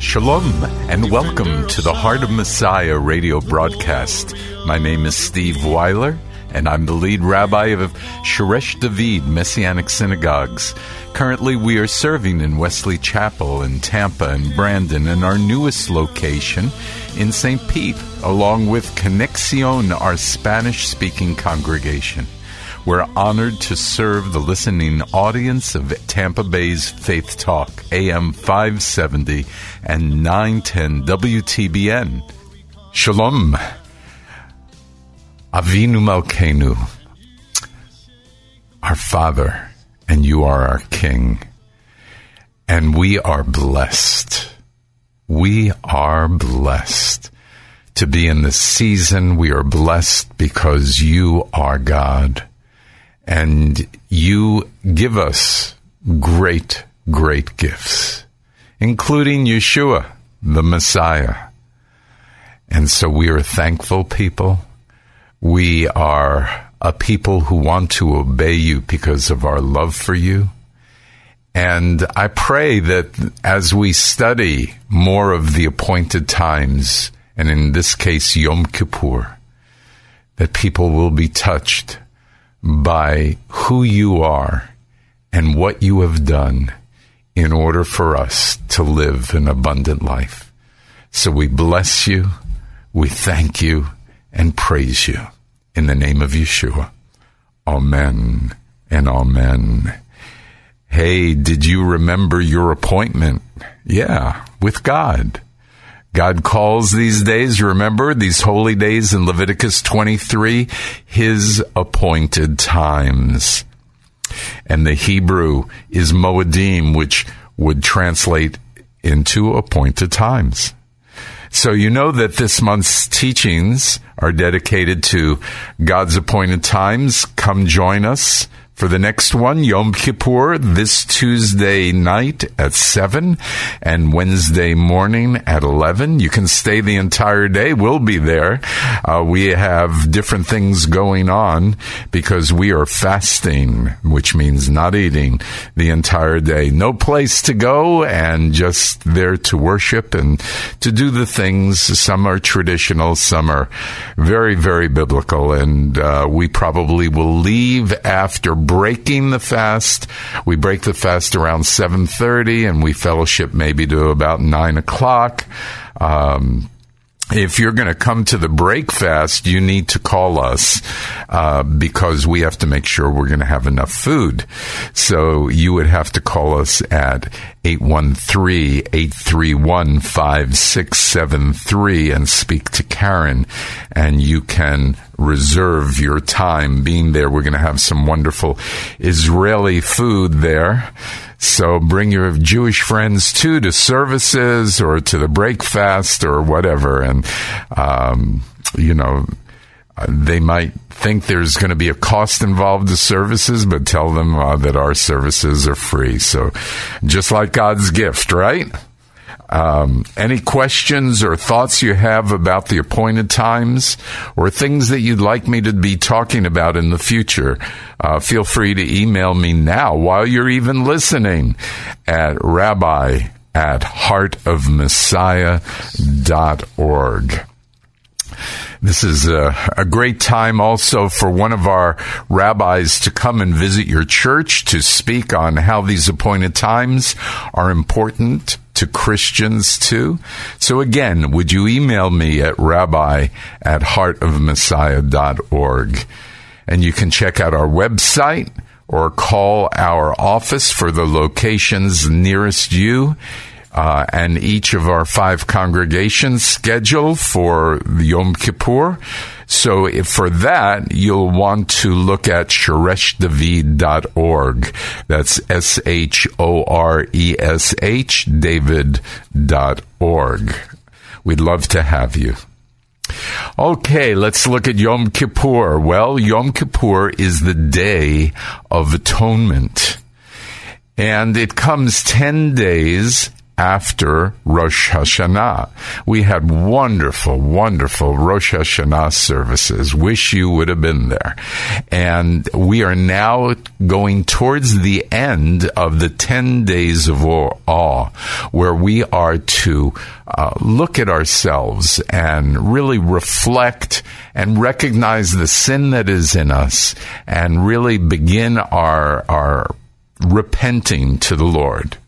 Shalom and welcome to the Heart of Messiah radio broadcast. My name is Steve Weiler and I'm the lead rabbi of Shoresh David Messianic Synagogues. Currently, we are serving in Wesley Chapel in Tampa and Brandon and our newest location in St. Pete, along with Conexion, our Spanish speaking congregation. We're honored to serve the listening audience of Tampa Bay's Faith Talk, AM 570 and 910 WTBN. Shalom. Avinu Malkeinu, our Father, and you are our King. And we are blessed. We are blessed to be in this season. We are blessed because you are God and you give us great, great gifts, including Yeshua, the Messiah. And so we are thankful people. We are a people who want to obey you because of our love for you. And I pray that as we study more of the appointed times, and in this case, Yom Kippur, that people will be touched by who you are and what you have done in order for us to live an abundant life. So we bless you, we thank you, and praise you in the name of Yeshua. Amen and amen. Hey, did you remember your appointment? Yeah, with God. God calls these days, remember these holy days in Leviticus 23, his appointed times. And the Hebrew is Moedim, which would translate into appointed times. So you know that this month's teachings are dedicated to God's appointed times. Come join us for the next one, Yom Kippur, this Tuesday night at 7 and Wednesday morning at 11. You can stay the entire day. We'll be there. Uh, we have different things going on because we are fasting, which means not eating the entire day. No place to go and just there to worship and to do the things. Some are traditional, some are very, very biblical. And uh, we probably will leave after breaking the fast. We break the fast around 7.30 and we fellowship maybe to about 9 o'clock. Um, if you're going to come to the break fast, you need to call us uh, because we have to make sure we're going to have enough food. So you would have to call us at 813-831-5673 and speak to Karen and you can reserve your time being there. We're going to have some wonderful Israeli food there. So bring your Jewish friends too to services or to the breakfast or whatever. And, um, you know, they might think there's going to be a cost involved to services, but tell them uh, that our services are free. So just like God's gift, right? Um, any questions or thoughts you have about the appointed times or things that you'd like me to be talking about in the future, uh, feel free to email me now while you're even listening at rabbi at heartofmessiah.org. This is a, a, great time also for one of our rabbis to come and visit your church to speak on how these appointed times are important to Christians too. So again, would you email me at rabbi at heartofmessiah.org? And you can check out our website or call our office for the locations nearest you. Uh, and each of our five congregations schedule for Yom Kippur. So for that, you'll want to look at shoreshdavid.org. That's S-H-O-R-E-S-H David.org. We'd love to have you. Okay, let's look at Yom Kippur. Well, Yom Kippur is the Day of Atonement. And it comes 10 days after Rosh Hashanah. We had wonderful, wonderful Rosh Hashanah services. Wish you would have been there. And we are now going towards the end of the 10 days of awe, where we are to uh, look at ourselves and really reflect and recognize the sin that is in us and really begin our, our repenting to the Lord.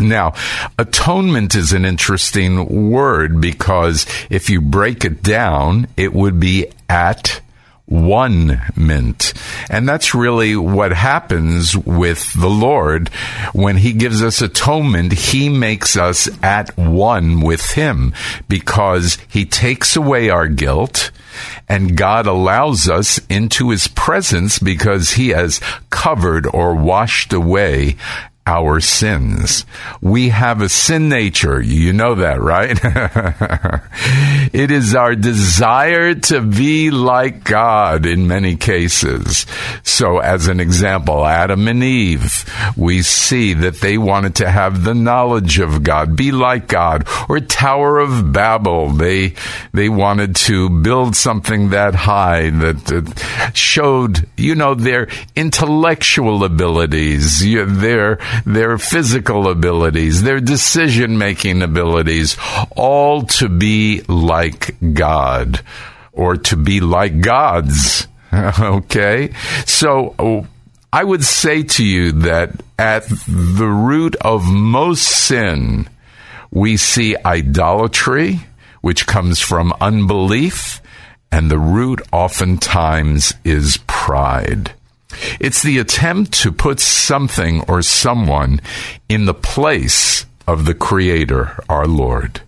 Now, atonement is an interesting word because if you break it down, it would be at one mint. And that's really what happens with the Lord. When He gives us atonement, He makes us at one with Him because He takes away our guilt and God allows us into His presence because He has covered or washed away our sins. We have a sin nature. You know that, right? it is our desire to be like God in many cases. So, as an example, Adam and Eve, we see that they wanted to have the knowledge of God, be like God, or Tower of Babel. They, they wanted to build something that high that, that showed, you know, their intellectual abilities, their, their physical abilities, their decision making abilities, all to be like God or to be like gods. okay? So, I would say to you that at the root of most sin, we see idolatry, which comes from unbelief, and the root oftentimes is pride. It's the attempt to put something or someone in the place of the Creator, our Lord.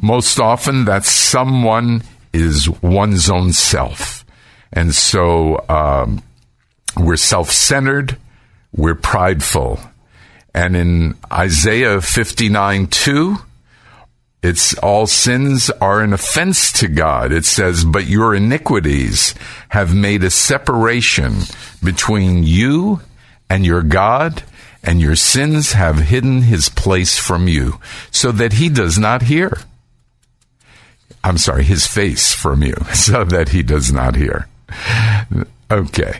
Most often, that someone is one's own self. And so um, we're self centered, we're prideful. And in Isaiah 59 2, it's all sins are an offense to God. It says, but your iniquities have made a separation between you and your God, and your sins have hidden his place from you, so that he does not hear. I'm sorry, his face from you, so that he does not hear. Okay.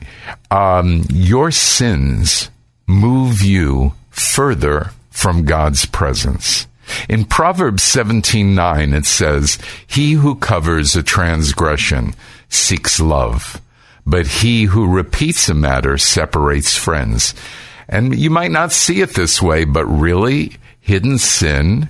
Um, your sins move you further from God's presence. In Proverbs 17:9 it says, "He who covers a transgression seeks love, but he who repeats a matter separates friends." And you might not see it this way, but really hidden sin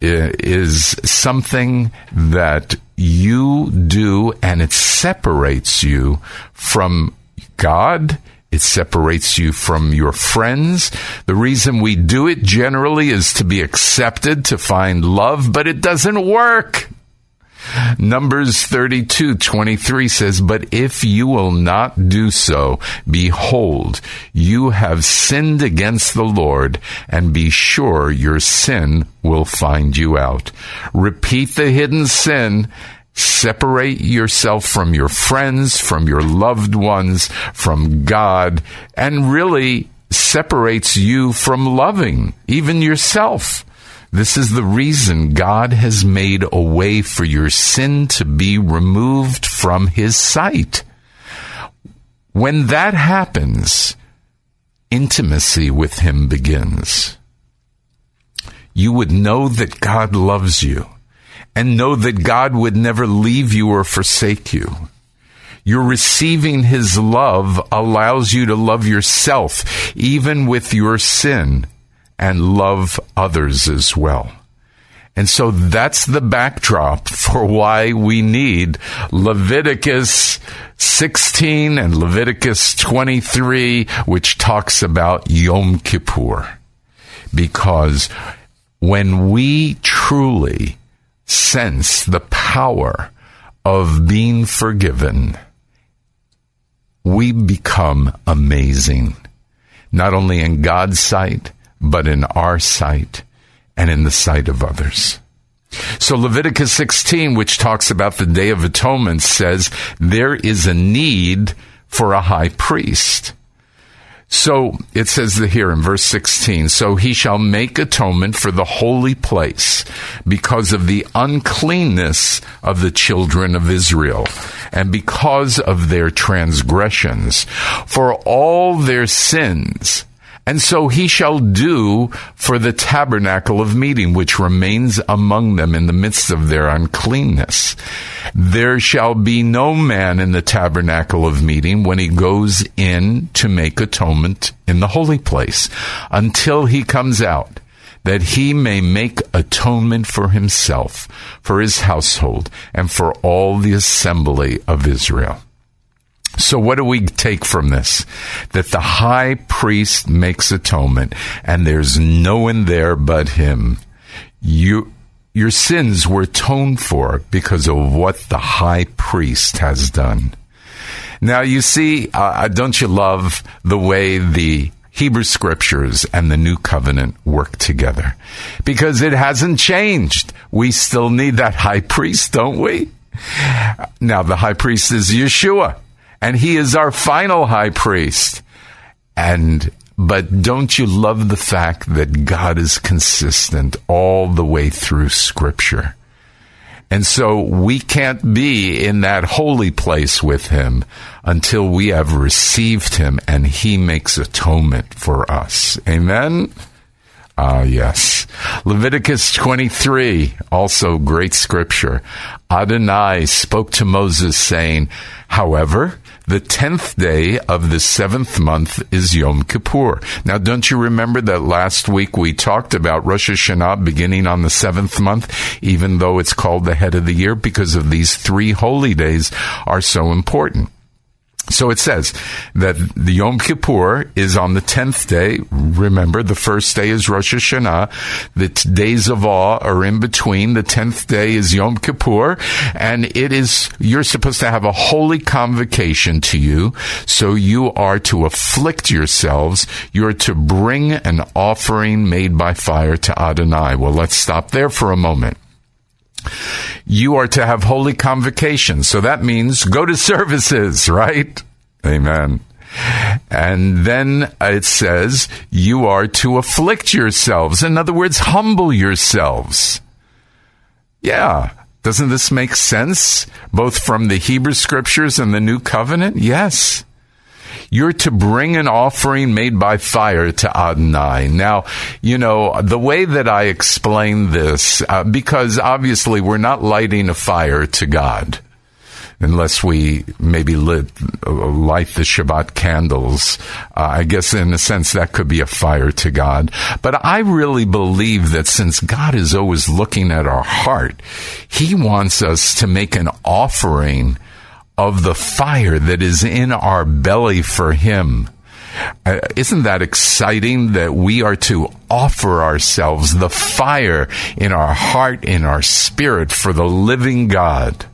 is something that you do and it separates you from God it separates you from your friends. The reason we do it generally is to be accepted, to find love, but it doesn't work. Numbers 32, 23 says, But if you will not do so, behold, you have sinned against the Lord, and be sure your sin will find you out. Repeat the hidden sin, Separate yourself from your friends, from your loved ones, from God, and really separates you from loving even yourself. This is the reason God has made a way for your sin to be removed from his sight. When that happens, intimacy with him begins. You would know that God loves you and know that God would never leave you or forsake you. Your receiving His love allows you to love yourself, even with your sin, and love others as well. And so that's the backdrop for why we need Leviticus 16 and Leviticus 23, which talks about Yom Kippur. Because when we truly sense the power of being forgiven, we become amazing, not only in God's sight, but in our sight and in the sight of others. So Leviticus 16, which talks about the Day of Atonement, says there is a need for a high priest. So it says here in verse 16, so he shall make atonement for the holy place because of the uncleanness of the children of Israel and because of their transgressions, for all their sins and so he shall do for the tabernacle of meeting, which remains among them in the midst of their uncleanness. There shall be no man in the tabernacle of meeting when he goes in to make atonement in the holy place until he comes out that he may make atonement for himself, for his household, and for all the assembly of Israel. So what do we take from this? That the high priest makes atonement and there's no one there but him. You, your sins were atoned for because of what the high priest has done. Now you see, uh, uh don't you love the way the Hebrew scriptures and the new covenant work together? Because it hasn't changed. We still need that high priest, don't we? Now the high priest is Yeshua and he is our final high priest. And but don't you love the fact that God is consistent all the way through scripture? And so we can't be in that holy place with him until we have received him and he makes atonement for us. Amen. Ah, yes. Leviticus 23, also great scripture. Adonai spoke to Moses saying, however, the tenth day of the seventh month is Yom Kippur. Now, don't you remember that last week we talked about Rosh Hashanah beginning on the seventh month, even though it's called the head of the year, because of these three holy days are so important. So it says that the Yom Kippur is on the 10th day. Remember, the first day is Rosh Hashanah. The t- days of awe are in between. The 10th day is Yom Kippur. And it is, you're supposed to have a holy convocation to you. So you are to afflict yourselves. You're to bring an offering made by fire to Adonai. Well, let's stop there for a moment you are to have holy convocations. So that means go to services, right? Amen. And then it says, you are to afflict yourselves. In other words, humble yourselves. Yeah. Doesn't this make sense? Both from the Hebrew scriptures and the new covenant? Yes. You're to bring an offering made by fire to Adonai. Now, you know, the way that I explain this, uh, because obviously we're not lighting a fire to God unless we maybe lit, uh, light the Shabbat candles. Uh, I guess in a sense that could be a fire to God. But I really believe that since God is always looking at our heart, He wants us to make an offering of the fire that is in our belly for Him. Uh, isn't that exciting that we are to offer ourselves the fire in our heart, in our spirit for the living God?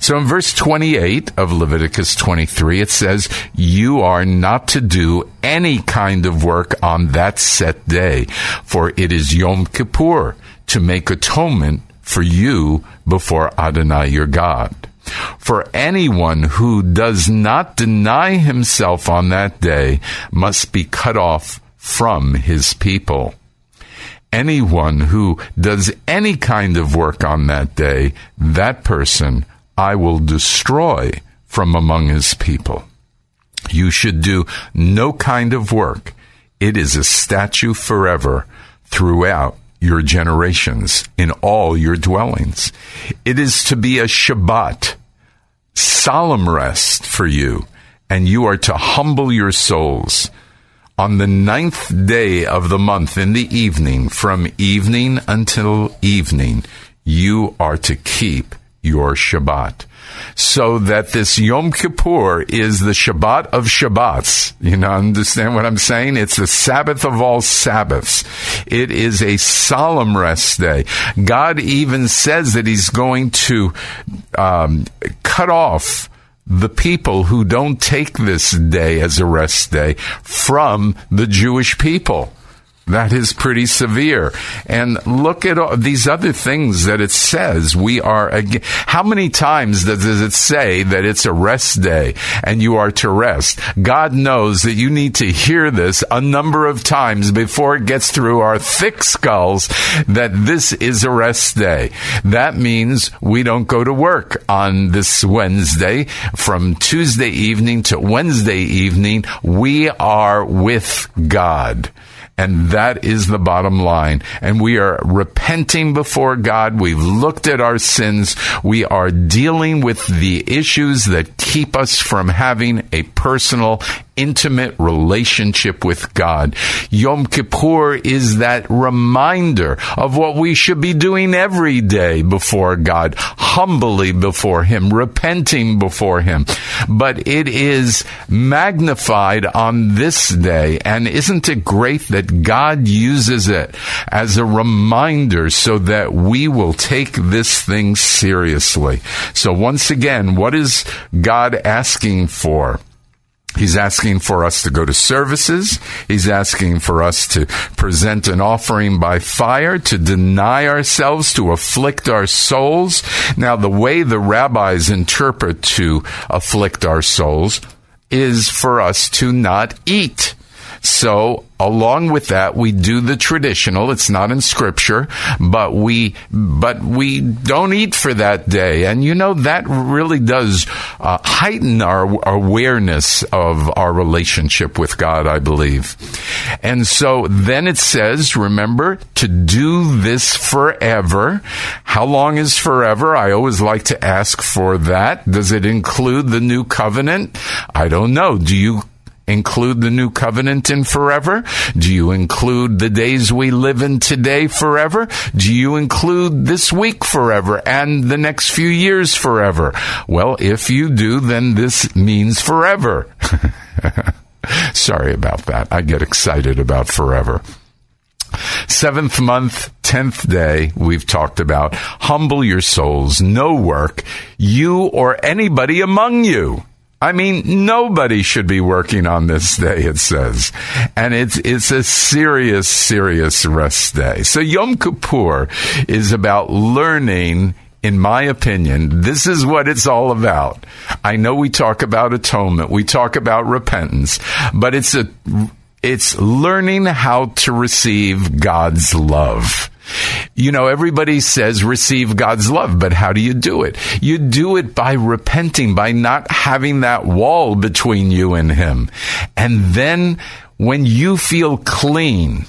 So in verse 28 of Leviticus 23, it says, You are not to do any kind of work on that set day, for it is Yom Kippur to make atonement for you before Adonai your God. For anyone who does not deny himself on that day must be cut off from his people. Anyone who does any kind of work on that day, that person I will destroy from among his people. You should do no kind of work. It is a statute forever throughout your generations in all your dwellings. It is to be a Shabbat, solemn rest for you, and you are to humble your souls. on the ninth day of the month in the evening, from evening until evening, you are to keep your Shabbat. So that this Yom Kippur is the Shabbat of Shabbats. You know, understand what I'm saying? It's the Sabbath of all Sabbaths. It is a solemn rest day. God even says that He's going to um, cut off the people who don't take this day as a rest day from the Jewish people. That is pretty severe. And look at all these other things that it says. We are, how many times does it say that it's a rest day and you are to rest? God knows that you need to hear this a number of times before it gets through our thick skulls that this is a rest day. That means we don't go to work on this Wednesday from Tuesday evening to Wednesday evening. We are with God. And that is the bottom line. And we are repenting before God. We've looked at our sins. We are dealing with the issues that keep us from having a personal, intimate relationship with God. Yom Kippur is that reminder of what we should be doing every day before God, humbly before Him, repenting before Him. But it is magnified on this day. And isn't it great that God uses it as a reminder so that we will take this thing seriously? So once again, what is God asking for? He's asking for us to go to services. He's asking for us to present an offering by fire, to deny ourselves, to afflict our souls. Now, the way the rabbis interpret to afflict our souls is for us to not eat. So, along with that, we do the traditional. It's not in scripture, but we, but we don't eat for that day. And you know, that really does uh, heighten our awareness of our relationship with God, I believe. And so then it says, remember to do this forever. How long is forever? I always like to ask for that. Does it include the new covenant? I don't know. Do you include the new covenant in forever? Do you include the days we live in today forever? Do you include this week forever and the next few years forever? Well, if you do, then this means forever. Sorry about that. I get excited about forever. Seventh month, tenth day, we've talked about humble your souls, no work, you or anybody among you. I mean, nobody should be working on this day, it says. And it's, it's a serious, serious rest day. So Yom Kippur is about learning in my opinion, this is what it's all about. I know we talk about atonement, we talk about repentance, but it's a, it's learning how to receive God's love. You know, everybody says receive God's love, but how do you do it? You do it by repenting, by not having that wall between you and Him. And then when you feel clean,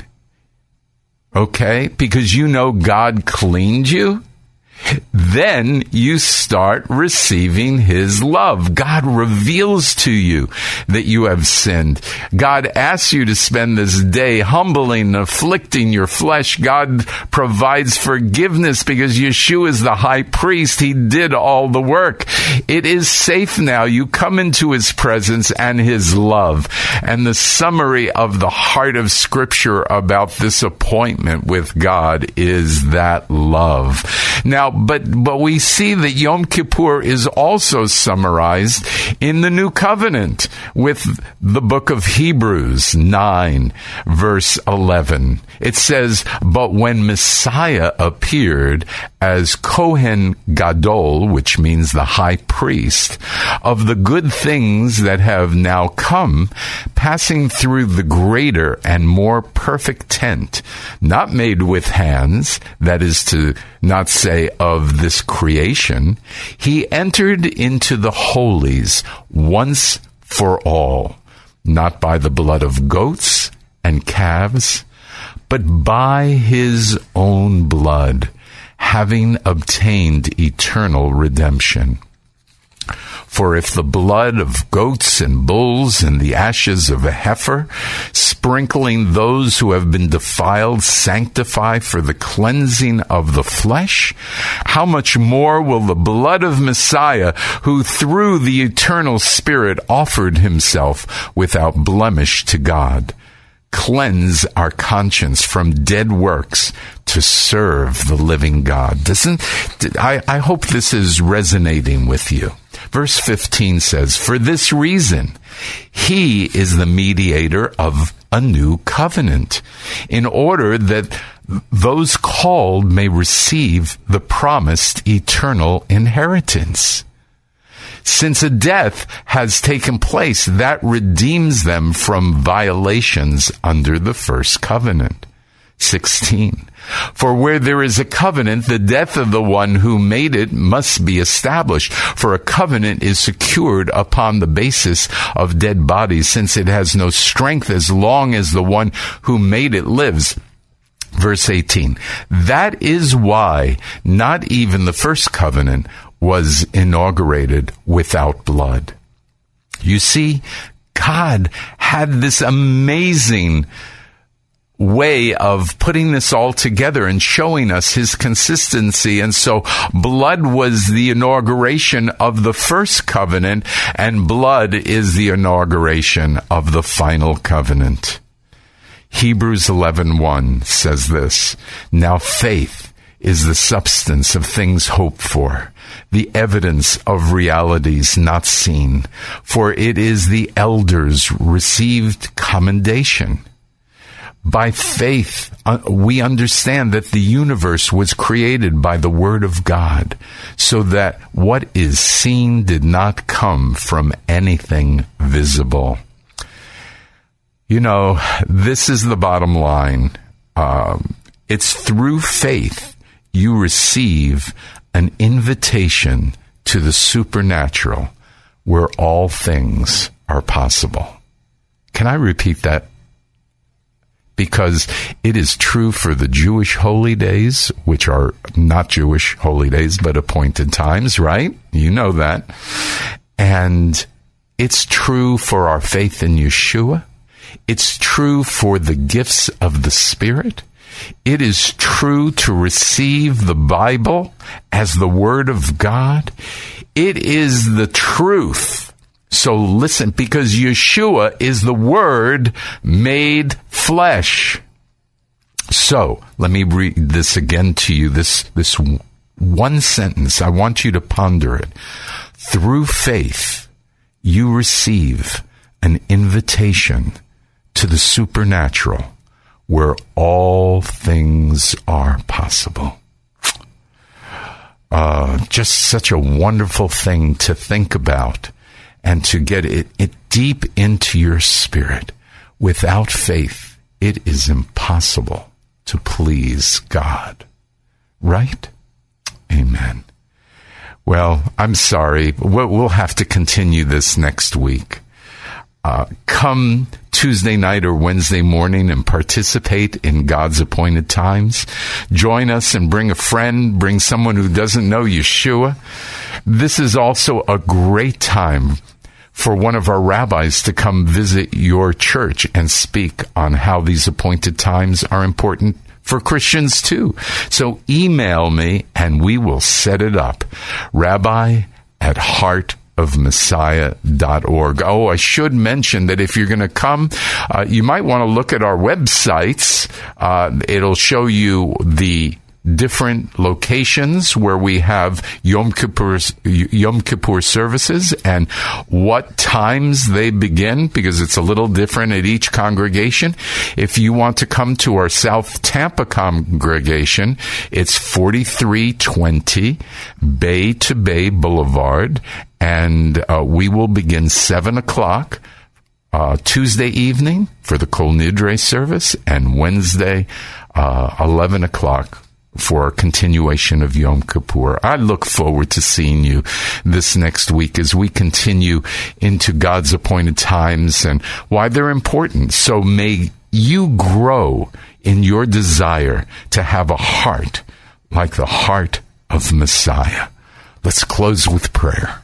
okay, because you know God cleaned you, then you start receiving His love. God reveals to you that you have sinned. God asks you to spend this day humbling, afflicting your flesh. God provides forgiveness because Yeshua is the high priest. He did all the work. It is safe now. You come into His presence and His love. And the summary of the heart of Scripture about this appointment with God is that love. Now, but but we see that Yom Kippur is also summarized in the New Covenant with the book of Hebrews 9 verse 11. It says, "But when Messiah appeared as Kohen Gadol, which means the high priest, of the good things that have now come, passing through the greater and more perfect tent, not made with hands, that is to not say of this creation, he entered into the holies once for all, not by the blood of goats and calves, but by his own blood, having obtained eternal redemption. For if the blood of goats and bulls and the ashes of a heifer, sprinkling those who have been defiled, sanctify for the cleansing of the flesh, how much more will the blood of Messiah, who through the eternal Spirit offered himself without blemish to God, cleanse our conscience from dead works to serve the living God. Doesn't I, I hope this is resonating with you. Verse 15 says, For this reason, he is the mediator of a new covenant, in order that those called may receive the promised eternal inheritance. Since a death has taken place, that redeems them from violations under the first covenant. 16. For where there is a covenant, the death of the one who made it must be established. For a covenant is secured upon the basis of dead bodies, since it has no strength as long as the one who made it lives. Verse 18. That is why not even the first covenant was inaugurated without blood. You see, God had this amazing way of putting this all together and showing us his consistency. And so blood was the inauguration of the first covenant and blood is the inauguration of the final covenant. Hebrews 11:1 says this, now faith is the substance of things hoped for, the evidence of realities not seen, for it is the elders received commendation. By faith, uh, we understand that the universe was created by the Word of God, so that what is seen did not come from anything visible. You know, this is the bottom line. Um, it's through faith you receive an invitation to the supernatural where all things are possible. Can I repeat that? Because it is true for the Jewish holy days, which are not Jewish holy days, but appointed times, right? You know that. And it's true for our faith in Yeshua. It's true for the gifts of the Spirit. It is true to receive the Bible as the Word of God. It is the truth. So listen, because Yeshua is the Word made flesh. So let me read this again to you. This, this one sentence. I want you to ponder it. Through faith, you receive an invitation to the supernatural where all things are possible. Uh, just such a wonderful thing to think about and to get it, it deep into your spirit. Without faith, it is impossible to please God. Right? Amen. Well, I'm sorry. We'll have to continue this next week. Uh, come Tuesday night or Wednesday morning and participate in God's appointed times. Join us and bring a friend, bring someone who doesn't know Yeshua. This is also a great time for one of our rabbis to come visit your church and speak on how these appointed times are important for Christians too. So email me and we will set it up. Rabbi at heart of Messiah.org. Oh, I should mention that if you're going to come, uh, you might want to look at our websites. Uh, it'll show you the different locations where we have Yom Kippur, Yom Kippur services and what times they begin because it's a little different at each congregation. If you want to come to our South Tampa congregation, it's 4320 Bay to Bay Boulevard and uh, we will begin 7 o'clock uh, Tuesday evening for the Kol Nidre service and Wednesday, uh, 11 o'clock for a continuation of Yom Kippur. I look forward to seeing you this next week as we continue into God's appointed times and why they're important. So may you grow in your desire to have a heart like the heart of Messiah. Let's close with prayer.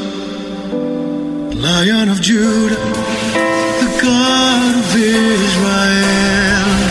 Lion of Judah, the God of Israel.